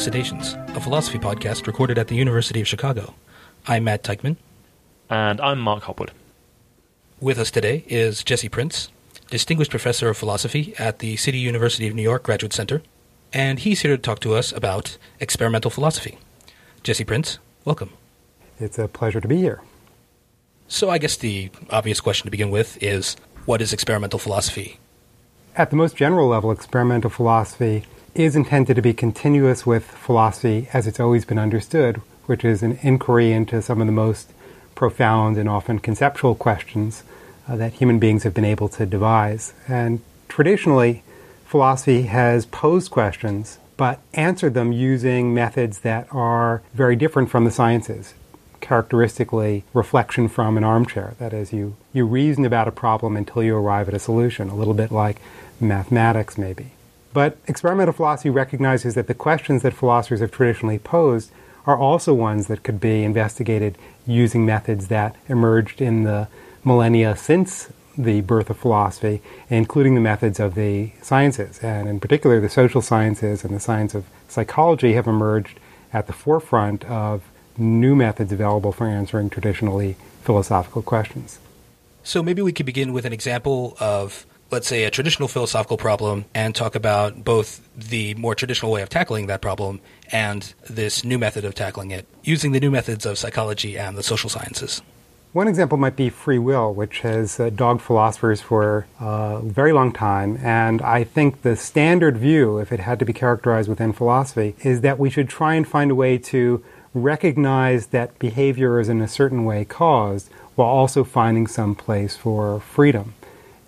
welcome Elucidations, a philosophy podcast recorded at the University of Chicago. I'm Matt Teichman. And I'm Mark Hopwood. With us today is Jesse Prinz, Distinguished Professor of Philosophy at the City University of New York Graduate Center, and he's here to talk to us about experimental philosophy. Jesse Prinz, welcome. It's a pleasure to be here. So, I guess the obvious question to begin with is what is experimental philosophy? At the most general level, experimental philosophy is intended to be continuous with philosophy as it's always been understood, which is an inquiry into some of the most profound and often conceptual questions uh, that human beings have been able to devise. And traditionally, philosophy has posed questions but answered them using methods that are very different from the sciences. Characteristically, reflection from an armchair. That is, you, you reason about a problem until you arrive at a solution, a little bit like mathematics, maybe. But experimental philosophy recognizes that the questions that philosophers have traditionally posed are also ones that could be investigated using methods that emerged in the millennia since the birth of philosophy, including the methods of the sciences. And in particular, the social sciences and the science of psychology have emerged at the forefront of new methods available for answering traditionally philosophical questions. So maybe we could begin with an example of let's say, a traditional philosophical problem and talk about both the more traditional way of tackling that problem and this new method of tackling it, using the new methods of psychology and the social sciences. One example might be free will, which has uh, dogged philosophers for a very long time. And I think the standard view, if it had to be characterized within philosophy, is that we should try and find a way to recognize that behavior is in a certain way caused while also finding some place for freedom.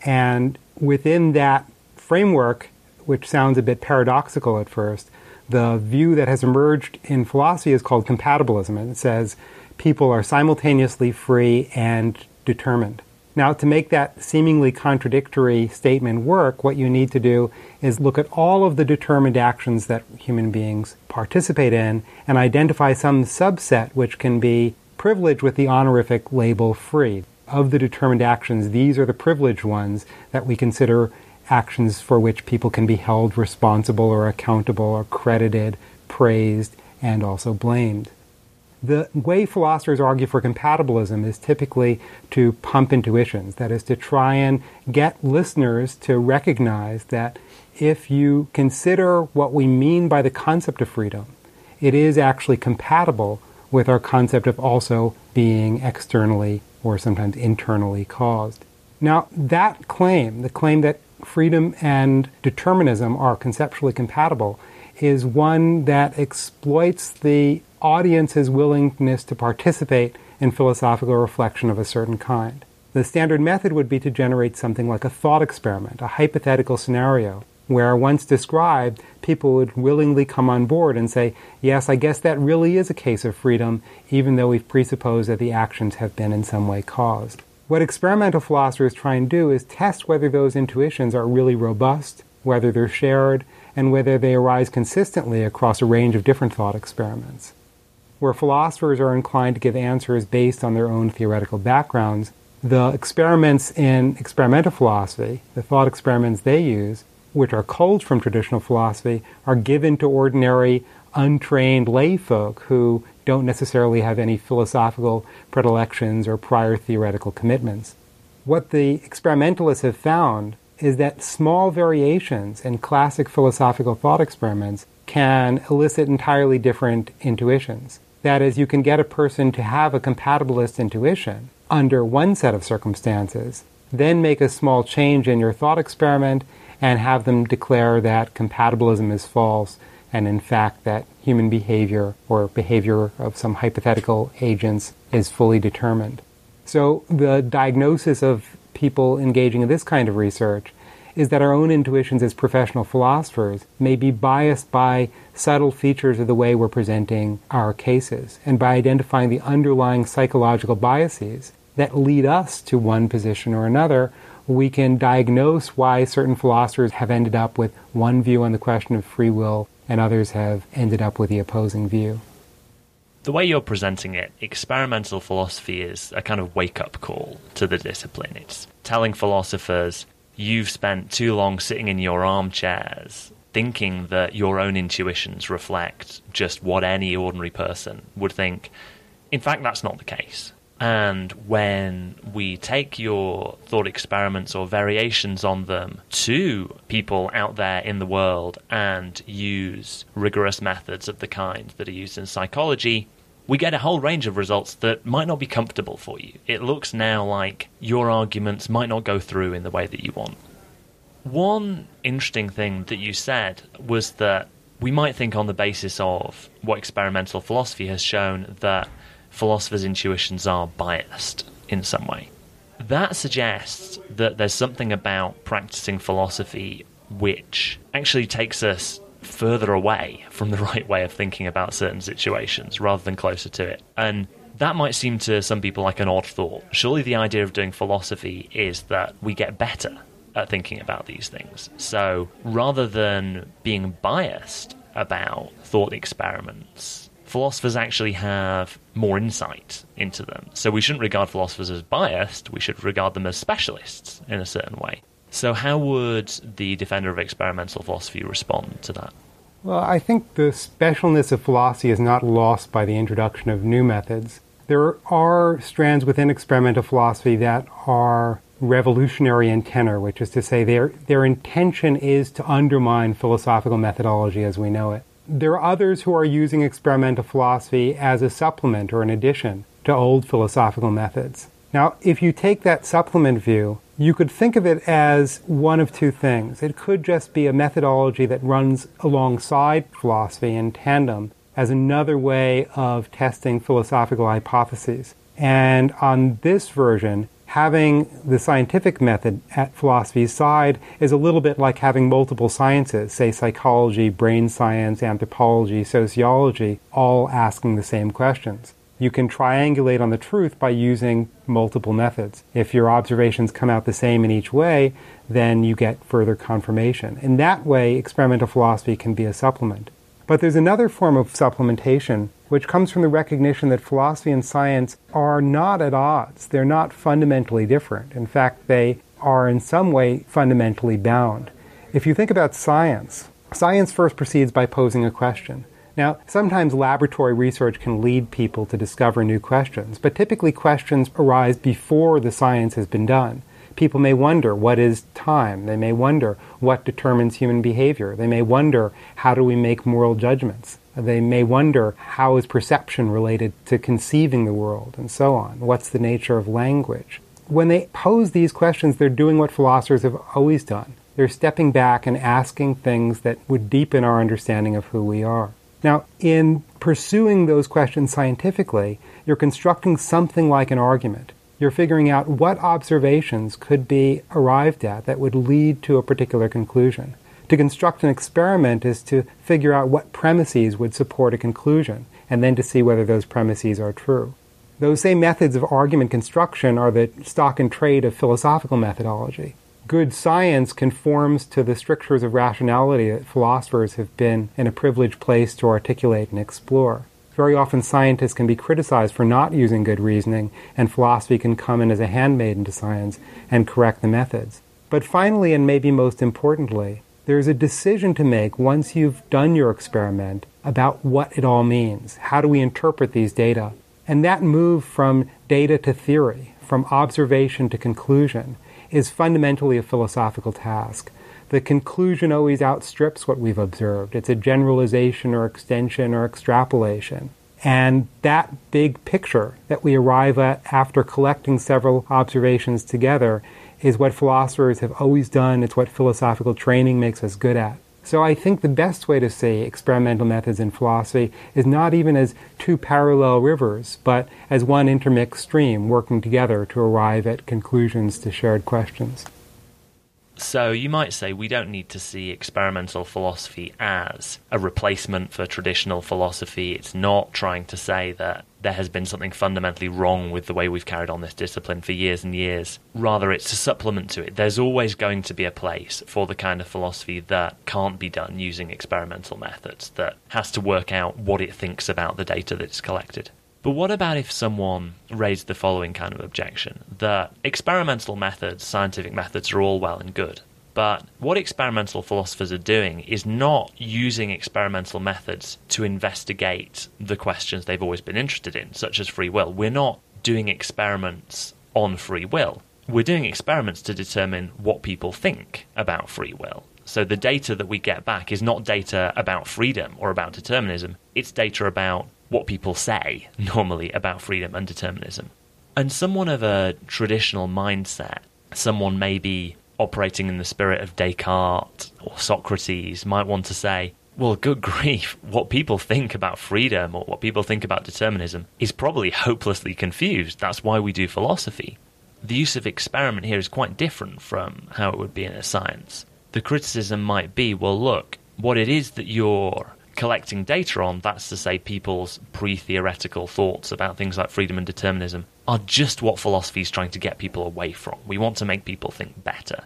And within that framework, which sounds a bit paradoxical at first, the view that has emerged in philosophy is called compatibilism, and it says people are simultaneously free and determined. Now, to make that seemingly contradictory statement work, what you need to do is look at all of the determined actions that human beings participate in and identify some subset which can be privileged with the honorific label free of the determined actions, these are the privileged ones that we consider actions for which people can be held responsible or accountable or credited, praised, and also blamed. The way philosophers argue for compatibilism is typically to pump intuitions, that is, to try and get listeners to recognize that if you consider what we mean by the concept of freedom, it is actually compatible with our concept of also being externally or sometimes internally caused. Now, that claim, the claim that freedom and determinism are conceptually compatible, is one that exploits the audience's willingness to participate in philosophical reflection of a certain kind. The standard method would be to generate something like a thought experiment, a hypothetical scenario, where once described, people would willingly come on board and say, yes, I guess that really is a case of freedom, even though we've presupposed that the actions have been in some way caused. What experimental philosophers try and do is test whether those intuitions are really robust, whether they're shared, and whether they arise consistently across a range of different thought experiments. Where philosophers are inclined to give answers based on their own theoretical backgrounds, the experiments in experimental philosophy, the thought experiments they use, which are culled from traditional philosophy, are given to ordinary, untrained lay folk who don't necessarily have any philosophical predilections or prior theoretical commitments. What the experimentalists have found is that small variations in classic philosophical thought experiments can elicit entirely different intuitions. That is, you can get a person to have a compatibilist intuition under one set of circumstances, then make a small change in your thought experiment, and have them declare that compatibilism is false and in fact that human behavior or behavior of some hypothetical agents is fully determined. So the diagnosis of people engaging in this kind of research is that our own intuitions as professional philosophers may be biased by subtle features of the way we're presenting our cases and by identifying the underlying psychological biases that lead us to one position or another we can diagnose why certain philosophers have ended up with one view on the question of free will and others have ended up with the opposing view. The way you're presenting it, experimental philosophy is a kind of wake up call to the discipline. It's telling philosophers, you've spent too long sitting in your armchairs. thinking that your own intuitions reflect just what any ordinary person would think. In fact, that's not the case. And when we take your thought experiments or variations on them to people out there in the world and use rigorous methods of the kind that are used in psychology, we get a whole range of results that might not be comfortable for you. It looks now like your arguments might not go through in the way that you want. One interesting thing that you said was that we might think, on the basis of what experimental philosophy has shown, that philosophers' intuitions are biased in some way. That suggests that there's something about practicing philosophy which actually takes us further away from the right way of thinking about certain situations rather than closer to it. And that might seem to some people like an odd thought. Surely the idea of doing philosophy is that we get better at thinking about these things. So rather than being biased about thought experiments, philosophers actually have more insight into them. So we shouldn't regard philosophers as biased, we should regard them as specialists in a certain way. So, how would the defender of experimental philosophy respond to that? Well, I think the specialness of philosophy is not lost by the introduction of new methods. There are strands within experimental philosophy that are revolutionary in tenor, which is to say, their, their intention is to undermine philosophical methodology as we know it. There are others who are using experimental philosophy as a supplement or an addition to old philosophical methods. Now, if you take that supplement view, you could think of it as one of two things. It could just be a methodology that runs alongside philosophy in tandem as another way of testing philosophical hypotheses. And on this version, having the scientific method at philosophy's side is a little bit like having multiple sciences, say psychology, brain science, anthropology, sociology, all asking the same questions. You can triangulate on the truth by using multiple methods. If your observations come out the same in each way, then you get further confirmation. In that way, experimental philosophy can be a supplement. But there's another form of supplementation which comes from the recognition that philosophy and science are not at odds. They're not fundamentally different. In fact, they are in some way fundamentally bound. If you think about science, science first proceeds by posing a question. Now, sometimes laboratory research can lead people to discover new questions, but typically questions arise before the science has been done. People may wonder what is time? They may wonder what determines human behavior. They may wonder how do we make moral judgments? They may wonder how is perception related to conceiving the world and so on. What's the nature of language? When they pose these questions, they're doing what philosophers have always done. They're stepping back and asking things that would deepen our understanding of who we are. Now, in pursuing those questions scientifically, you're constructing something like an argument. You're figuring out what observations could be arrived at that would lead to a particular conclusion. To construct an experiment is to figure out what premises would support a conclusion, and then to see whether those premises are true. Those same methods of argument construction are the stock and trade of philosophical methodology good science conforms to the strictures of rationality that philosophers have been in a privileged place to articulate and explore. Very often, scientists can be criticized for not using good reasoning, and philosophy can come in as a handmaiden to science and correct the methods. But finally, and maybe most importantly, there's a decision to make once you've done your experiment about what it all means. How do we interpret these data? And that move from data to theory, from observation to conclusion, is fundamentally a philosophical task. The conclusion always outstrips what we've observed. It's a generalization or extension or extrapolation. And that big picture that we arrive at after collecting several observations together is what philosophers have always done. It's what philosophical training makes us good at. So I think the best way to see experimental methods in philosophy is not even as two parallel rivers, but as one intermixed stream working together to arrive at conclusions to shared questions. So you might say we don't need to see experimental philosophy as a replacement for traditional philosophy. It's not trying to say that there has been something fundamentally wrong with the way we've carried on this discipline for years and years. Rather, it's a supplement to it. There's always going to be a place for the kind of philosophy that can't be done using experimental methods, that has to work out what it thinks about the data that's collected. But what about if someone raised the following kind of objection that experimental methods, scientific methods, are all well and good, But what experimental philosophers are doing is not using experimental methods to investigate the questions they've always been interested in, such as free will. We're not doing experiments on free will. We're doing experiments to determine what people think about free will. So the data that we get back is not data about freedom or about determinism, it's data about what people say normally about freedom and determinism. And someone of a traditional mindset, someone maybe operating in the spirit of Descartes or Socrates, might want to say, well, good grief, what people think about freedom or what people think about determinism is probably hopelessly confused. That's why we do philosophy. The use of experiment here is quite different from how it would be in a science. The criticism might be well, look, what it is that you're collecting data on, that's to say, people's pre theoretical thoughts about things like freedom and determinism, are just what philosophy is trying to get people away from. We want to make people think better.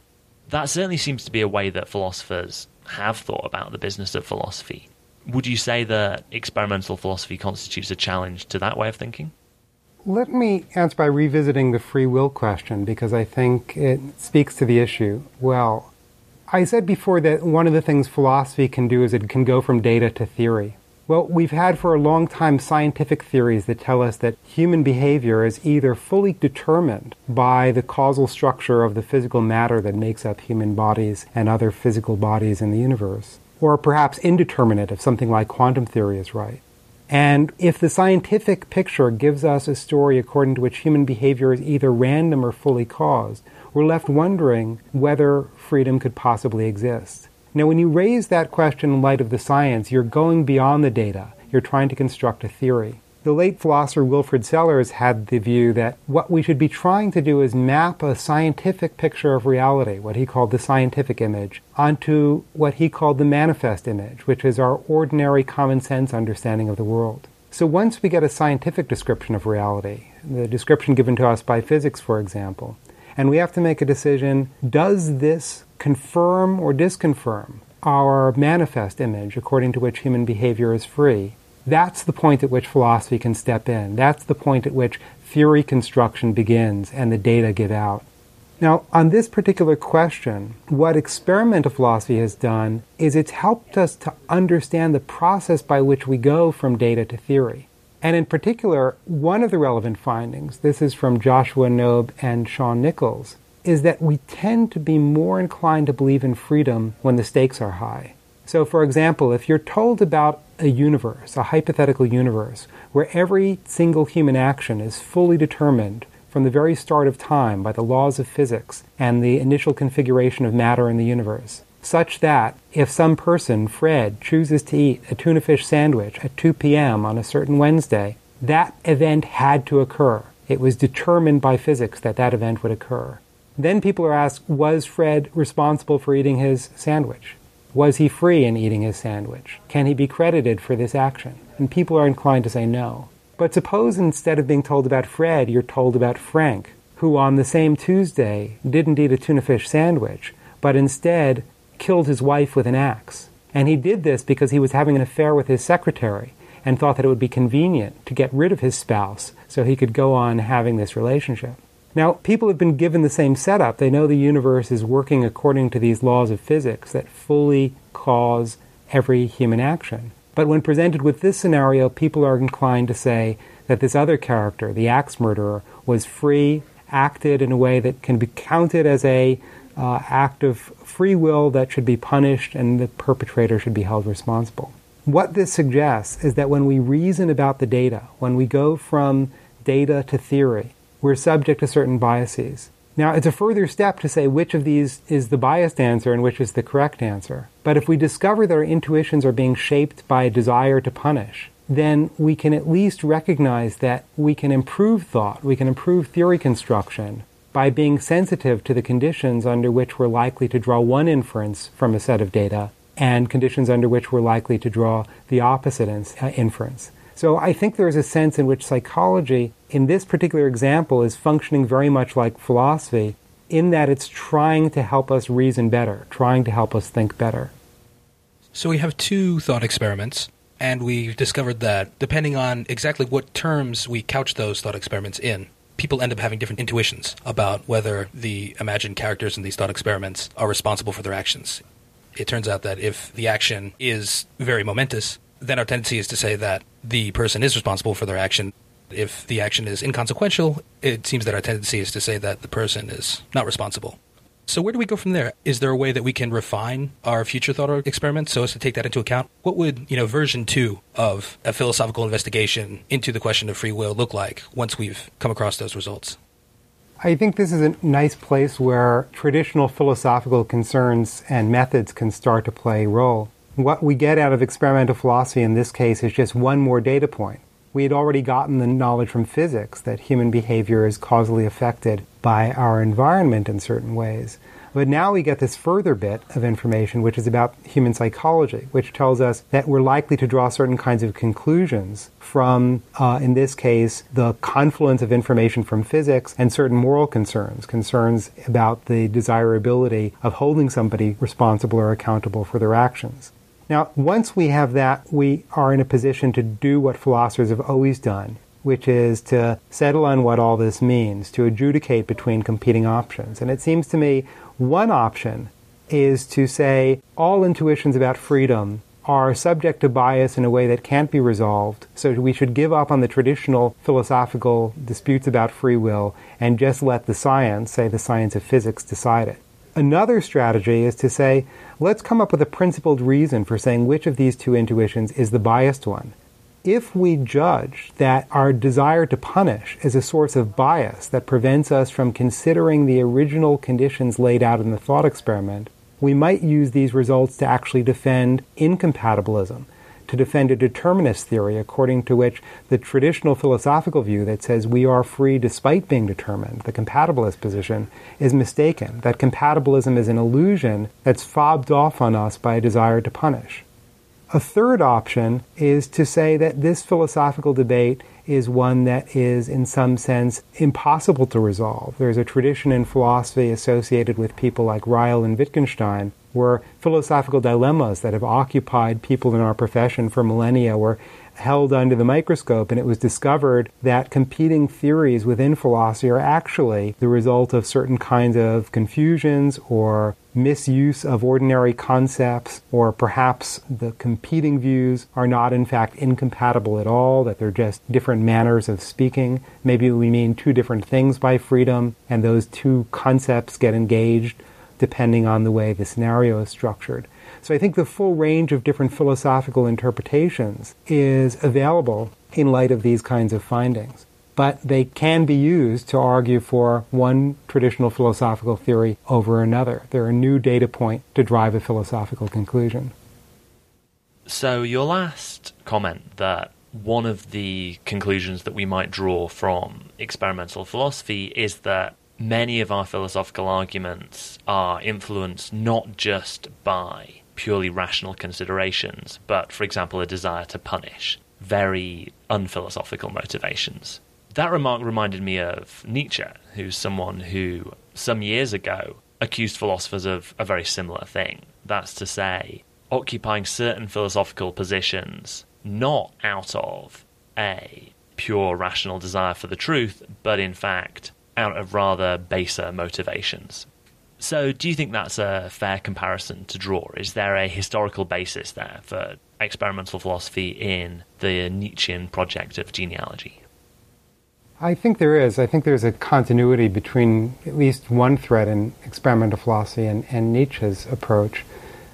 That certainly seems to be a way that philosophers have thought about the business of philosophy. Would you say that experimental philosophy constitutes a challenge to that way of thinking? Let me answer by revisiting the free will question because I think it speaks to the issue well. I said before that one of the things philosophy can do is it can go from data to theory. Well, we've had for a long time scientific theories that tell us that human behavior is either fully determined by the causal structure of the physical matter that makes up human bodies and other physical bodies in the universe, or perhaps indeterminate if something like quantum theory is right. And if the scientific picture gives us a story according to which human behavior is either random or fully caused, we're left wondering whether freedom could possibly exist. Now, when you raise that question in light of the science, you're going beyond the data. You're trying to construct a theory. The late philosopher Wilfrid Sellars had the view that what we should be trying to do is map a scientific picture of reality, what he called the scientific image, onto what he called the manifest image, which is our ordinary common sense understanding of the world. So once we get a scientific description of reality, the description given to us by physics, for example, and we have to make a decision does this confirm or disconfirm our manifest image according to which human behavior is free? That's the point at which philosophy can step in. That's the point at which theory construction begins and the data give out. Now, on this particular question, what experimental philosophy has done is it's helped us to understand the process by which we go from data to theory. And in particular, one of the relevant findings, this is from Joshua Knobe and Shaun Nichols, is that we tend to be more inclined to believe in freedom when the stakes are high. So, for example, if you're told about a universe, a hypothetical universe, where every single human action is fully determined from the very start of time by the laws of physics and the initial configuration of matter in the universe, such that if some person, Fred, chooses to eat a tuna fish sandwich at 2 p.m. on a certain Wednesday, that event had to occur. It was determined by physics that that event would occur. Then people are asked, was Fred responsible for eating his sandwich? Was he free in eating his sandwich? Can he be credited for this action? And people are inclined to say no. But suppose instead of being told about Fred, you're told about Frank, who on the same Tuesday didn't eat a tuna fish sandwich, but instead killed his wife with an axe. And he did this because he was having an affair with his secretary and thought that it would be convenient to get rid of his spouse so he could go on having this relationship. Now, people have been given the same setup. They know the universe is working according to these laws of physics that fully cause every human action. But when presented with this scenario, people are inclined to say that this other character, the axe murderer, was free, acted in a way that can be counted as a uh, act of free will that should be punished and the perpetrator should be held responsible. What this suggests is that when we reason about the data, when we go from data to theory, we're subject to certain biases. Now, it's a further step to say which of these is the biased answer and which is the correct answer. But if we discover that our intuitions are being shaped by a desire to punish, then we can at least recognize that we can improve thought, we can improve theory construction by being sensitive to the conditions under which we're likely to draw one inference from a set of data and conditions under which we're likely to draw the opposite uh, inference. So I think there is a sense in which psychology, in this particular example, is functioning very much like philosophy in that it's trying to help us reason better, trying to help us think better. So we have two thought experiments, and we've discovered that depending on exactly what terms we couch those thought experiments in, people end up having different intuitions about whether the imagined characters in these thought experiments are responsible for their actions. It turns out that if the action is very momentous, then our tendency is to say that the person is responsible for their action. If the action is inconsequential, it seems that our tendency is to say that the person is not responsible. So where do we go from there? Is there a way that we can refine our future thought experiments so as to take that into account? What would, you know, version 2 of a philosophical investigation into the question of free will look like once we've come across those results? I think this is a nice place where traditional philosophical concerns and methods can start to play a role. What we get out of experimental philosophy in this case is just one more data point. We had already gotten the knowledge from physics that human behavior is causally affected by our environment in certain ways. But now we get this further bit of information, which is about human psychology, which tells us that we're likely to draw certain kinds of conclusions from, uh, in this case, the confluence of information from physics and certain moral concerns, concerns about the desirability of holding somebody responsible or accountable for their actions. Now, once we have that, we are in a position to do what philosophers have always done, which is to settle on what all this means, to adjudicate between competing options. And it seems to me one option is to say all intuitions about freedom are subject to bias in a way that can't be resolved. So we should give up on the traditional philosophical disputes about free will and just let the science, say the science of physics, decide it. Another strategy is to say, let's come up with a principled reason for saying which of these two intuitions is the biased one. If we judge that our desire to punish is a source of bias that prevents us from considering the original conditions laid out in the thought experiment, we might use these results to actually defend incompatibilism to defend a determinist theory according to which the traditional philosophical view that says we are free despite being determined, the compatibilist position, is mistaken. That compatibilism is an illusion that's fobbed off on us by a desire to punish. A third option is to say that this philosophical debate is one that is, in some sense, impossible to resolve. There's a tradition in philosophy associated with people like Ryle and Wittgenstein where philosophical dilemmas that have occupied people in our profession for millennia were held under the microscope, and it was discovered that competing theories within philosophy are actually the result of certain kinds of confusions or misuse of ordinary concepts, or perhaps the competing views are not in fact incompatible at all, that they're just different manners of speaking. Maybe we mean two different things by freedom, and those two concepts get engaged depending on the way the scenario is structured. So I think the full range of different philosophical interpretations is available in light of these kinds of findings. But they can be used to argue for one traditional philosophical theory over another. They're a new data point to drive a philosophical conclusion. So, your last comment that one of the conclusions that we might draw from experimental philosophy is that many of our philosophical arguments are influenced not just by purely rational considerations, but, for example, a desire to punish, very unphilosophical motivations. That remark reminded me of Nietzsche, who's someone who, some years ago, accused philosophers of a very similar thing. That's to say, occupying certain philosophical positions not out of a pure rational desire for the truth, but in fact out of rather baser motivations. So, do you think that's a fair comparison to draw? Is there a historical basis there for experimental philosophy in the Nietzschean project of genealogy? I think there is. I think there's a continuity between at least one thread in experimental philosophy and, and Nietzsche's approach.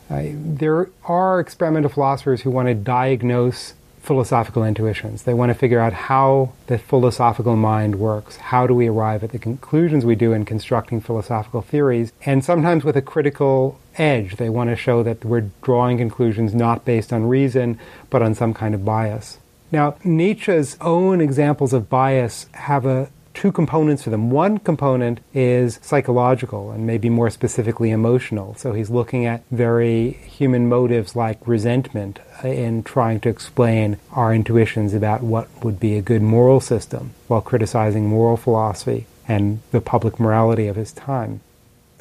Uh, there are experimental philosophers who want to diagnose philosophical intuitions. They want to figure out how the philosophical mind works. How do we arrive at the conclusions we do in constructing philosophical theories? And sometimes with a critical edge. They want to show that we're drawing conclusions not based on reason, but on some kind of bias. Now, Nietzsche's own examples of bias have a two components to them. One component is psychological and maybe more specifically emotional. So he's looking at very human motives like resentment in trying to explain our intuitions about what would be a good moral system while criticizing moral philosophy and the public morality of his time.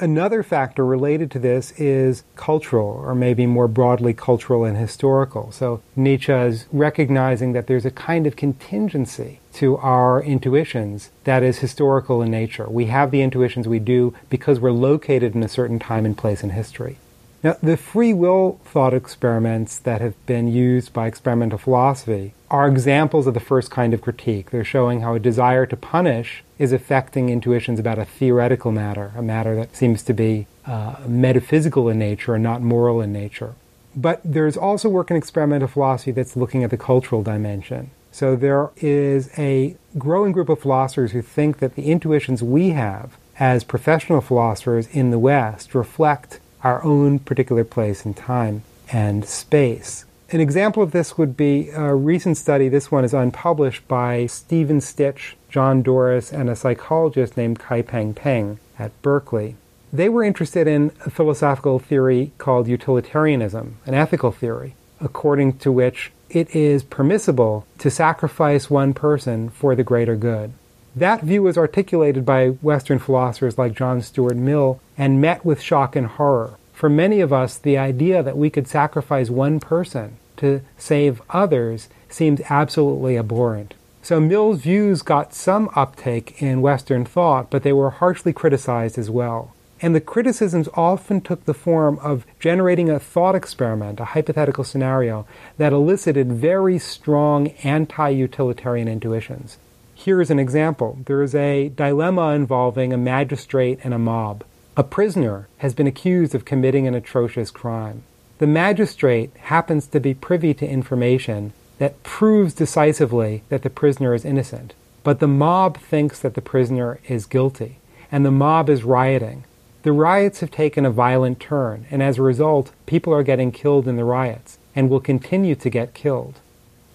Another factor related to this is cultural, or maybe more broadly cultural and historical. So Nietzsche is recognizing that there's a kind of contingency to our intuitions that is historical in nature. We have the intuitions we do because we're located in a certain time and place in history. Now, the free will thought experiments that have been used by experimental philosophy are examples of the first kind of critique. They're showing how a desire to punish is affecting intuitions about a theoretical matter, a matter that seems to be uh, metaphysical in nature and not moral in nature. But there's also work in experimental philosophy that's looking at the cultural dimension. So there is a growing group of philosophers who think that the intuitions we have as professional philosophers in the West reflect our own particular place in time and space. An example of this would be a recent study, this one is unpublished, by Stephen Stich, John Doris, and a psychologist named Kaiping Peng at Berkeley. They were interested in a philosophical theory called utilitarianism, an ethical theory, according to which it is permissible to sacrifice one person for the greater good. That view was articulated by Western philosophers like John Stuart Mill and met with shock and horror. For many of us, the idea that we could sacrifice one person to save others seems absolutely abhorrent. So Mill's views got some uptake in Western thought, but they were harshly criticized as well. And the criticisms often took the form of generating a thought experiment, a hypothetical scenario, that elicited very strong anti utilitarian intuitions. Here is an example. There is a dilemma involving a magistrate and a mob. A prisoner has been accused of committing an atrocious crime. The magistrate happens to be privy to information that proves decisively that the prisoner is innocent, but the mob thinks that the prisoner is guilty, and the mob is rioting. The riots have taken a violent turn, and as a result, people are getting killed in the riots, and will continue to get killed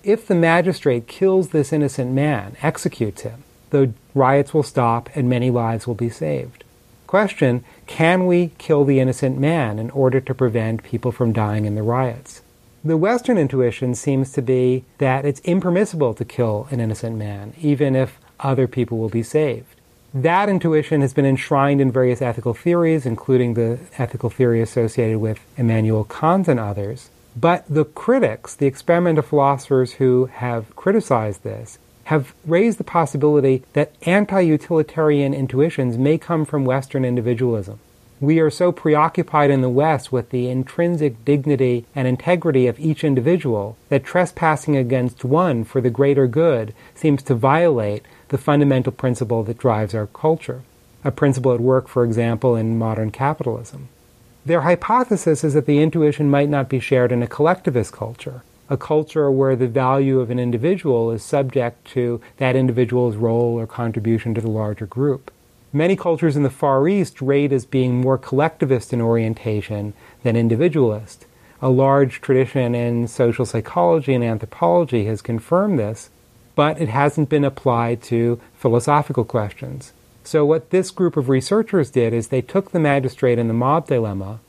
if the magistrate kills this innocent man, executes him, the riots will stop and many lives will be saved. Question Can we kill the innocent man in order to prevent people from dying in the riots? The Western intuition seems to be that it's impermissible to kill an innocent man, even if other people will be saved. That intuition has been enshrined in various ethical theories, including the ethical theory associated with Immanuel Kant and others. But the critics, the experimental philosophers who have criticized this, have raised the possibility that anti utilitarian intuitions may come from Western individualism. We are so preoccupied in the West with the intrinsic dignity and integrity of each individual that trespassing against one for the greater good seems to violate the fundamental principle that drives our culture, a principle at work, for example, in modern capitalism. Their hypothesis is that the intuition might not be shared in a collectivist culture, a culture where the value of an individual is subject to that individual's role or contribution to the larger group. Many cultures in the Far East rate as being more collectivist in orientation than individualist. A large tradition in social psychology and anthropology has confirmed this, but it hasn't been applied to philosophical questions. So, what this group of researchers did is they took the magistrate and the mob dilemma,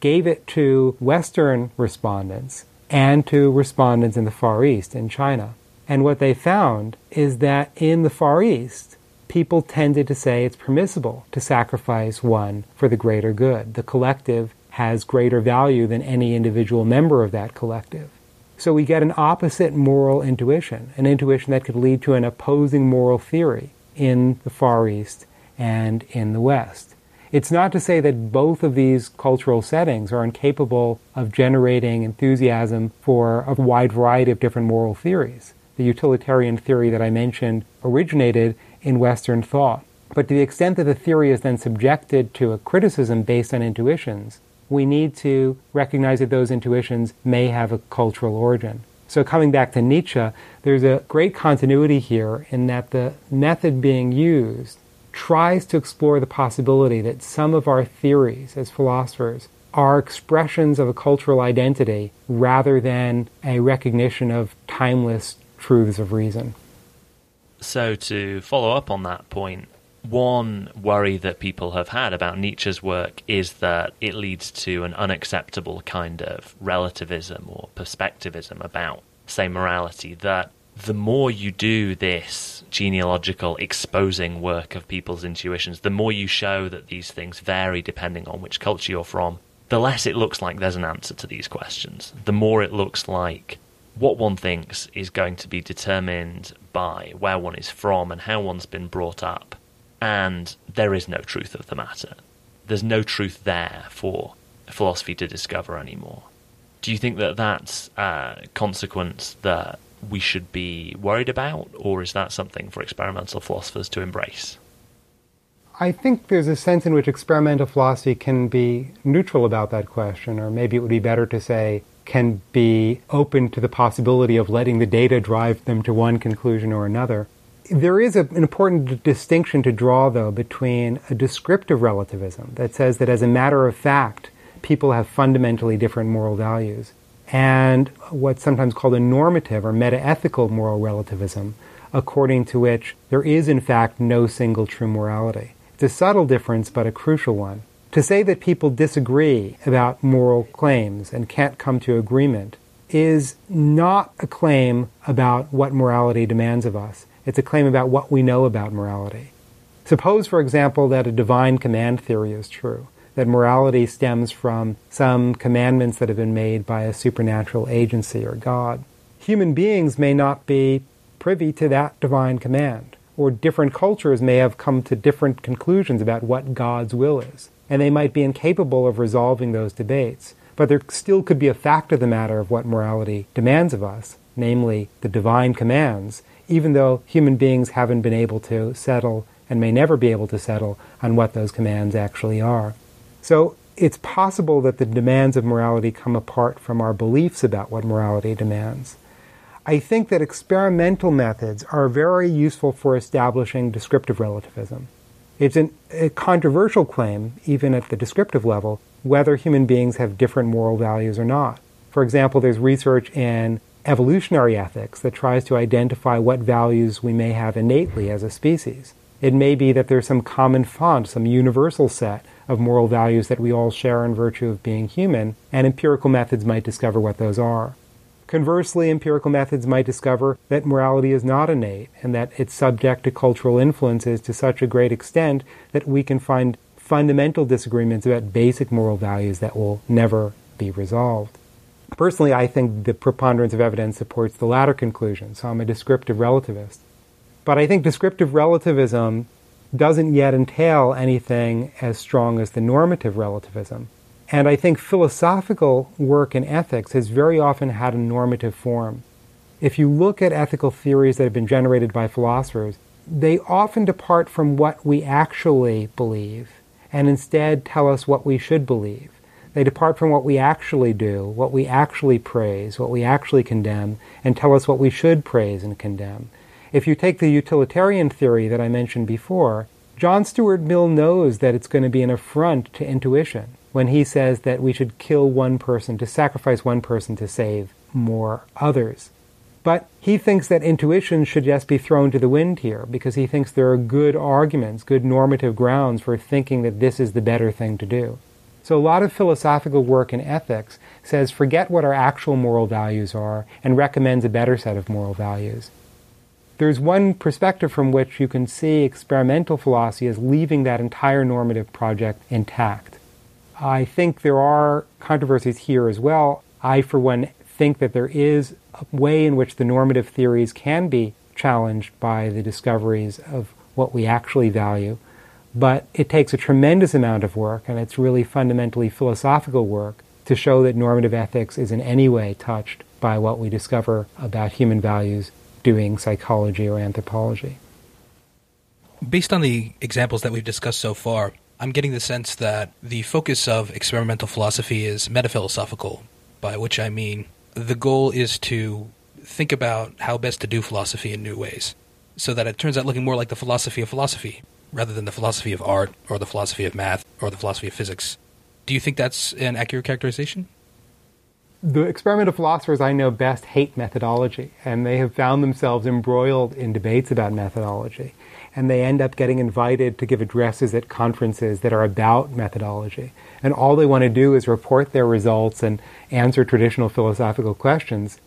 gave it to Western respondents and to respondents in the Far East, in China. And what they found is that in the Far East, people tended to say it's permissible to sacrifice one for the greater good. The collective has greater value than any individual member of that collective. So we get an opposite moral intuition, an intuition that could lead to an opposing moral theory in the Far East and in the West. It's not to say that both of these cultural settings are incapable of generating enthusiasm for a wide variety of different moral theories. The utilitarian theory that I mentioned originated in Western thought. But to the extent that the theory is then subjected to a criticism based on intuitions, we need to recognize that those intuitions may have a cultural origin. So, coming back to Nietzsche, there's a great continuity here in that the method being used tries to explore the possibility that some of our theories as philosophers are expressions of a cultural identity rather than a recognition of timeless truths of reason. So, to follow up on that point, one worry that people have had about Nietzsche's work is that it leads to an unacceptable kind of relativism or perspectivism about, say, morality, that the more you do this genealogical exposing work of people's intuitions, the more you show that these things vary depending on which culture you're from, the less it looks like there's an answer to these questions. The more it looks like what one thinks is going to be determined by where one is from and how one's been brought up. And there is no truth of the matter. There's no truth there for philosophy to discover anymore. Do you think that that's a consequence that we should be worried about, or is that something for experimental philosophers to embrace? I think there's a sense in which experimental philosophy can be neutral about that question, or maybe it would be better to say can be open to the possibility of letting the data drive them to one conclusion or another. There is a, an important distinction to draw, though, between a descriptive relativism that says that as a matter of fact, people have fundamentally different moral values, and what's sometimes called a normative or metaethical moral relativism, according to which there is, in fact, no single true morality. It's a subtle difference, but a crucial one. To say that people disagree about moral claims and can't come to agreement is not a claim about what morality demands of us. It's a claim about what we know about morality. Suppose, for example, that a divine command theory is true, that morality stems from some commandments that have been made by a supernatural agency or God. Human beings may not be privy to that divine command, or different cultures may have come to different conclusions about what God's will is and they might be incapable of resolving those debates. But there still could be a fact of the matter of what morality demands of us, namely the divine commands, even though human beings haven't been able to settle and may never be able to settle on what those commands actually are. So it's possible that the demands of morality come apart from our beliefs about what morality demands. I think that experimental methods are very useful for establishing descriptive relativism. It's an, a controversial claim, even at the descriptive level, whether human beings have different moral values or not. For example, there's research in evolutionary ethics that tries to identify what values we may have innately as a species. It may be that there's some common font, some universal set of moral values that we all share in virtue of being human, and empirical methods might discover what those are. Conversely, empirical methods might discover that morality is not innate and that it's subject to cultural influences to such a great extent that we can find fundamental disagreements about basic moral values that will never be resolved. Personally, I think the preponderance of evidence supports the latter conclusion, so I'm a descriptive relativist. But I think descriptive relativism doesn't yet entail anything as strong as the normative relativism. And I think philosophical work in ethics has very often had a normative form. If you look at ethical theories that have been generated by philosophers, they often depart from what we actually believe and instead tell us what we should believe. They depart from what we actually do, what we actually praise, what we actually condemn, and tell us what we should praise and condemn. If you take the utilitarian theory that I mentioned before, John Stuart Mill knows that it's going to be an affront to intuition when he says that we should kill one person, to sacrifice one person to save more others. But he thinks that intuition should just be thrown to the wind here because he thinks there are good arguments, good normative grounds for thinking that this is the better thing to do. So, a lot of philosophical work in ethics says forget what our actual moral values are and recommends a better set of moral values. There's one perspective from which you can see experimental philosophy as leaving that entire normative project intact. I think there are controversies here as well. I, for one, think that there is a way in which the normative theories can be challenged by the discoveries of what we actually value. But it takes a tremendous amount of work, and it's really fundamentally philosophical work, to show that normative ethics is in any way touched by what we discover about human values doing psychology or anthropology. Based on the examples that we've discussed so far, I'm getting the sense that the focus of experimental philosophy is metaphilosophical, by which I mean the goal is to think about how best to do philosophy in new ways, so that it turns out looking more like the philosophy of philosophy rather than the philosophy of art or the philosophy of math or the philosophy of physics. Do you think that's an accurate characterization? The experimental philosophers I know best hate methodology, and they have found themselves embroiled in debates about methodology and they end up getting invited to give addresses at conferences that are about methodology. And all they want to do is report their results and answer traditional philosophical questions.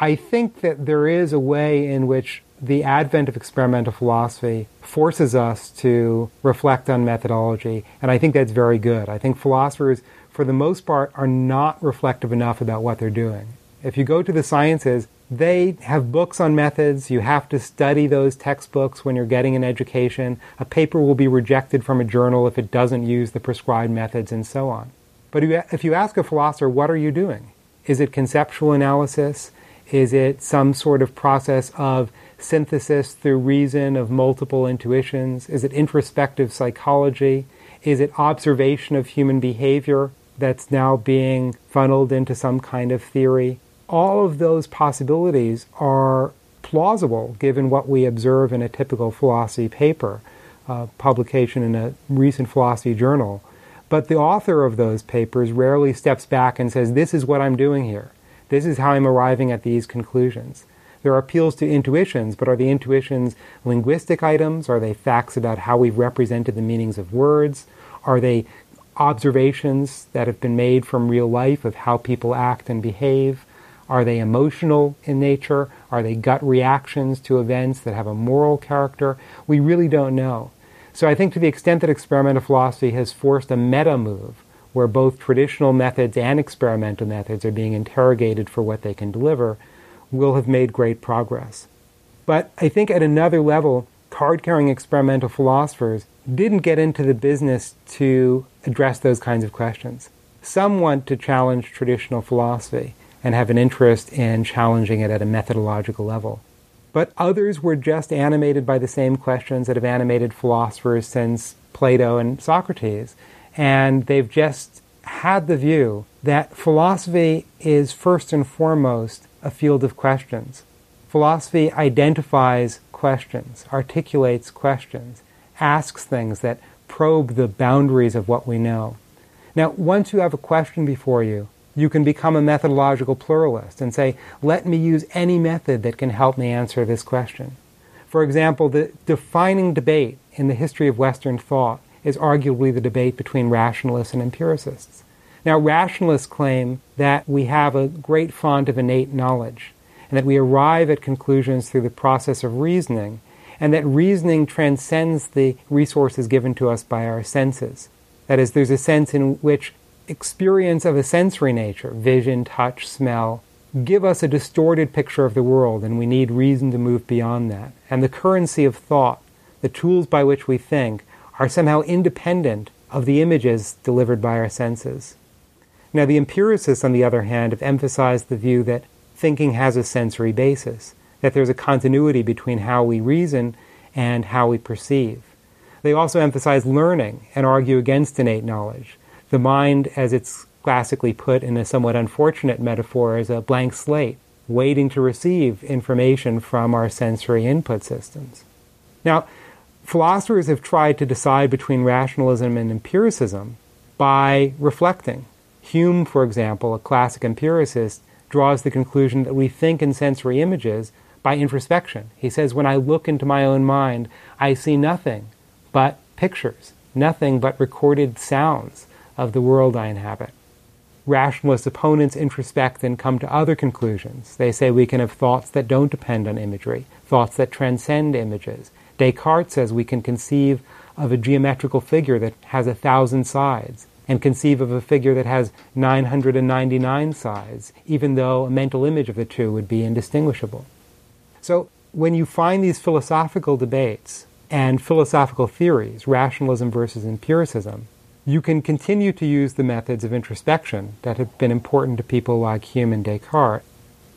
I think that there is a way in which the advent of experimental philosophy forces us to reflect on methodology, and I think that's very good. I think philosophers, for the most part, are not reflective enough about what they're doing. If you go to the sciences, they have books on methods. You have to study those textbooks when you're getting an education. A paper will be rejected from a journal if it doesn't use the prescribed methods and so on. But if you ask a philosopher, what are you doing? Is it conceptual analysis? Is it some sort of process of synthesis through reason of multiple intuitions? Is it introspective psychology? Is it observation of human behavior that's now being funneled into some kind of theory? All of those possibilities are plausible given what we observe in a typical philosophy paper, uh, publication in a recent philosophy journal. But the author of those papers rarely steps back and says, This is what I'm doing here. This is how I'm arriving at these conclusions. There are appeals to intuitions, but are the intuitions linguistic items? Are they facts about how we've represented the meanings of words? Are they observations that have been made from real life of how people act and behave? Are they emotional in nature? Are they gut reactions to events that have a moral character? We really don't know. So I think to the extent that experimental philosophy has forced a meta move, where both traditional methods and experimental methods are being interrogated for what they can deliver, will have made great progress. But I think at another level, card carrying experimental philosophers didn't get into the business to address those kinds of questions. Some want to challenge traditional philosophy and have an interest in challenging it at a methodological level. But others were just animated by the same questions that have animated philosophers since Plato and Socrates. And they've just had the view that philosophy is first and foremost a field of questions. Philosophy identifies questions, articulates questions, asks things that probe the boundaries of what we know. Now, once you have a question before you, you can become a methodological pluralist and say, let me use any method that can help me answer this question. For example, the defining debate in the history of Western thought is arguably the debate between rationalists and empiricists. Now, rationalists claim that we have a great font of innate knowledge, and that we arrive at conclusions through the process of reasoning, and that reasoning transcends the resources given to us by our senses. That is, there's a sense in which experience of a sensory nature, vision, touch, smell, give us a distorted picture of the world, and we need reason to move beyond that. And the currency of thought, the tools by which we think, are somehow independent of the images delivered by our senses. Now, the empiricists, on the other hand, have emphasized the view that thinking has a sensory basis, that there's a continuity between how we reason and how we perceive. They also emphasize learning and argue against innate knowledge. The mind, as it's classically put in a somewhat unfortunate metaphor, is a blank slate, waiting to receive information from our sensory input systems. Now, philosophers have tried to decide between rationalism and empiricism by reflecting, Hume, for example, a classic empiricist, draws the conclusion that we think in sensory images by introspection. He says, When I look into my own mind, I see nothing but pictures, nothing but recorded sounds of the world I inhabit. Rationalist opponents introspect and come to other conclusions. They say we can have thoughts that don't depend on imagery, thoughts that transcend images. Descartes says we can conceive of a geometrical figure that has a thousand sides and conceive of a figure that has 999 sides, even though a mental image of the two would be indistinguishable. So, when you find these philosophical debates and philosophical theories, rationalism versus empiricism, you can continue to use the methods of introspection that have been important to people like Hume and Descartes,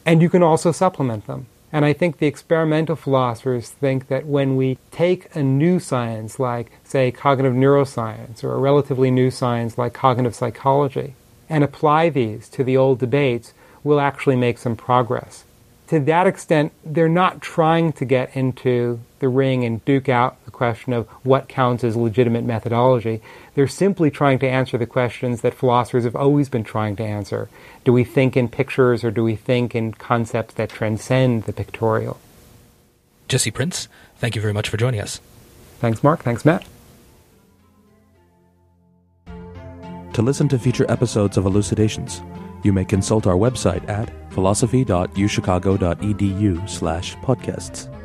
and you can also supplement them. And I think the experimental philosophers think that when we take a new science like, say, cognitive neuroscience, or a relatively new science like cognitive psychology, and apply these to the old debates, we'll actually make some progress. To that extent, they're not trying to get into the ring and duke out the question of what counts as legitimate methodology. They're simply trying to answer the questions that philosophers have always been trying to answer. Do we think in pictures or do we think in concepts that transcend the pictorial? Jesse Prinz, thank you very much for joining us. Thanks, Mark. Thanks, Matt. To listen to future episodes of Elucidations, You may consult our website at philosophy.uchicago.edu slash podcasts.